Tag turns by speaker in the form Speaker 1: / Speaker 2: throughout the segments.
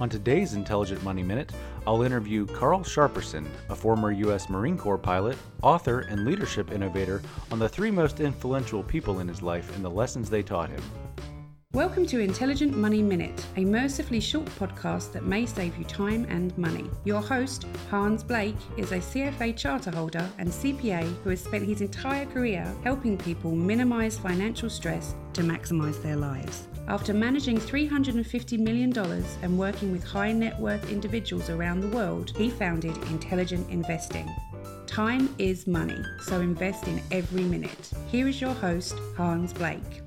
Speaker 1: On today's Intelligent Money Minute, I'll interview Carl Sharperson, a former U.S. Marine Corps pilot, author, and leadership innovator, on the three most influential people in his life and the lessons they taught him.
Speaker 2: Welcome to Intelligent Money Minute, a mercifully short podcast that may save you time and money. Your host, Hans Blake, is a CFA charter holder and CPA who has spent his entire career helping people minimize financial stress to maximize their lives. After managing $350 million and working with high net worth individuals around the world, he founded Intelligent Investing. Time is money, so invest in every minute. Here is your host, Hans Blake.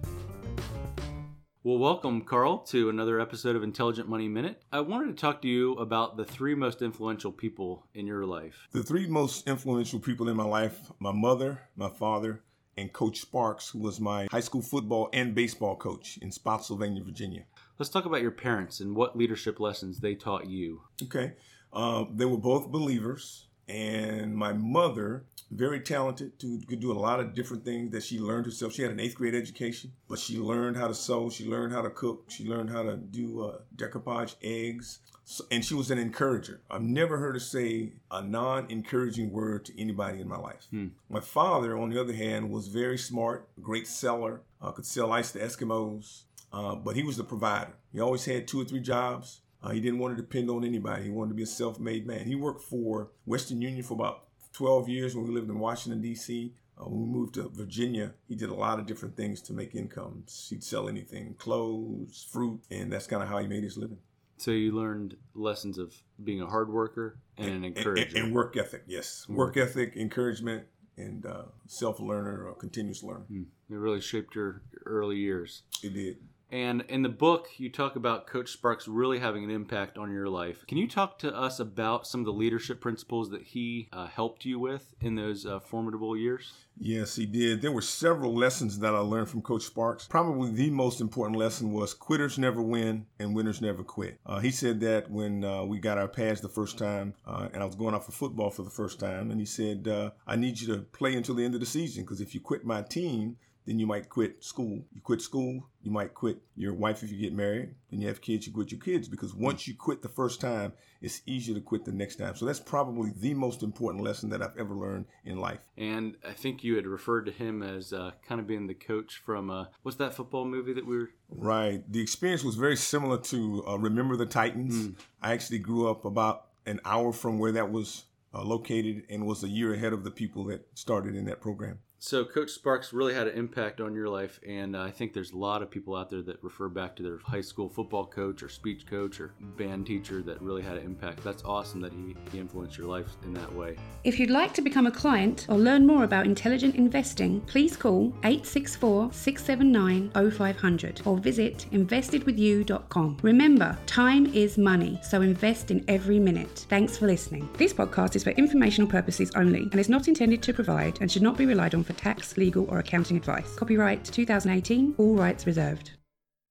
Speaker 1: Well, welcome, Carl, to another episode of Intelligent Money Minute. I wanted to talk to you about the three most influential people in your life.
Speaker 3: The three most influential people in my life my mother, my father, and Coach Sparks, who was my high school football and baseball coach in Spotsylvania, Virginia.
Speaker 1: Let's talk about your parents and what leadership lessons they taught you.
Speaker 3: Okay. Uh, they were both believers and my mother very talented to could do a lot of different things that she learned herself. She had an eighth grade education but she learned how to sew she learned how to cook she learned how to do uh, decoupage eggs. So, and she was an encourager. I've never heard her say a non-encouraging word to anybody in my life. Hmm. my father on the other hand was very smart great seller uh, could sell ice to eskimos uh, but he was the provider. He always had two or three jobs uh, he didn't want to depend on anybody. He wanted to be a self-made man. He worked for Western Union for about 12 years when we lived in Washington D.C. Uh, when we moved to Virginia, he did a lot of different things to make incomes. He'd sell anything, clothes, fruit, and that's kind of how he made his living.
Speaker 1: So you learned lessons of being a hard worker and, and an encourager.
Speaker 3: And, and, work ethic, yes. Work, ethic, encouragement, and uh, self-learner or continuous learner. Mm.
Speaker 1: It really shaped your early years.
Speaker 3: It did.
Speaker 1: And in the book, you talk about Coach Sparks really having an impact on your life. Can you talk to us about some of the leadership principles that he uh, helped you with in those uh, formidable years?
Speaker 3: Yes, he did. There were several lessons that I learned from Coach Sparks. Probably the most important lesson was quitters never win and winners never quit. Uh, he said that when uh, we got our pads the first time, uh, and I was going out for football for the first time, and he said, uh, I need you to play until the end of the season because if you quit my team, then you might quit school. You quit school, you might quit your wife if you get married. Then you have kids, you quit your kids because once you quit the first time, it's easier to quit the next time. So that's probably the most important lesson that I've ever learned in life.
Speaker 1: And I think you had referred to him as uh, kind of being the coach from uh, what's that football movie that we were?
Speaker 3: Right. The experience was very similar to uh, Remember the Titans. Mm. I actually grew up about an hour from where that was uh, located and was a year ahead of the people that started in that program.
Speaker 1: So, Coach Sparks really had an impact on your life, and I think there's a lot of people out there that refer back to their high school football coach or speech coach or band teacher that really had an impact. That's awesome that he, he influenced your life in that way.
Speaker 2: If you'd like to become a client or learn more about intelligent investing, please call 864 679 0500 or visit investedwithyou.com. Remember, time is money, so invest in every minute. Thanks for listening. This podcast is for informational purposes only and is not intended to provide and should not be relied on for tax, legal, or accounting advice. Copyright 2018, all rights reserved.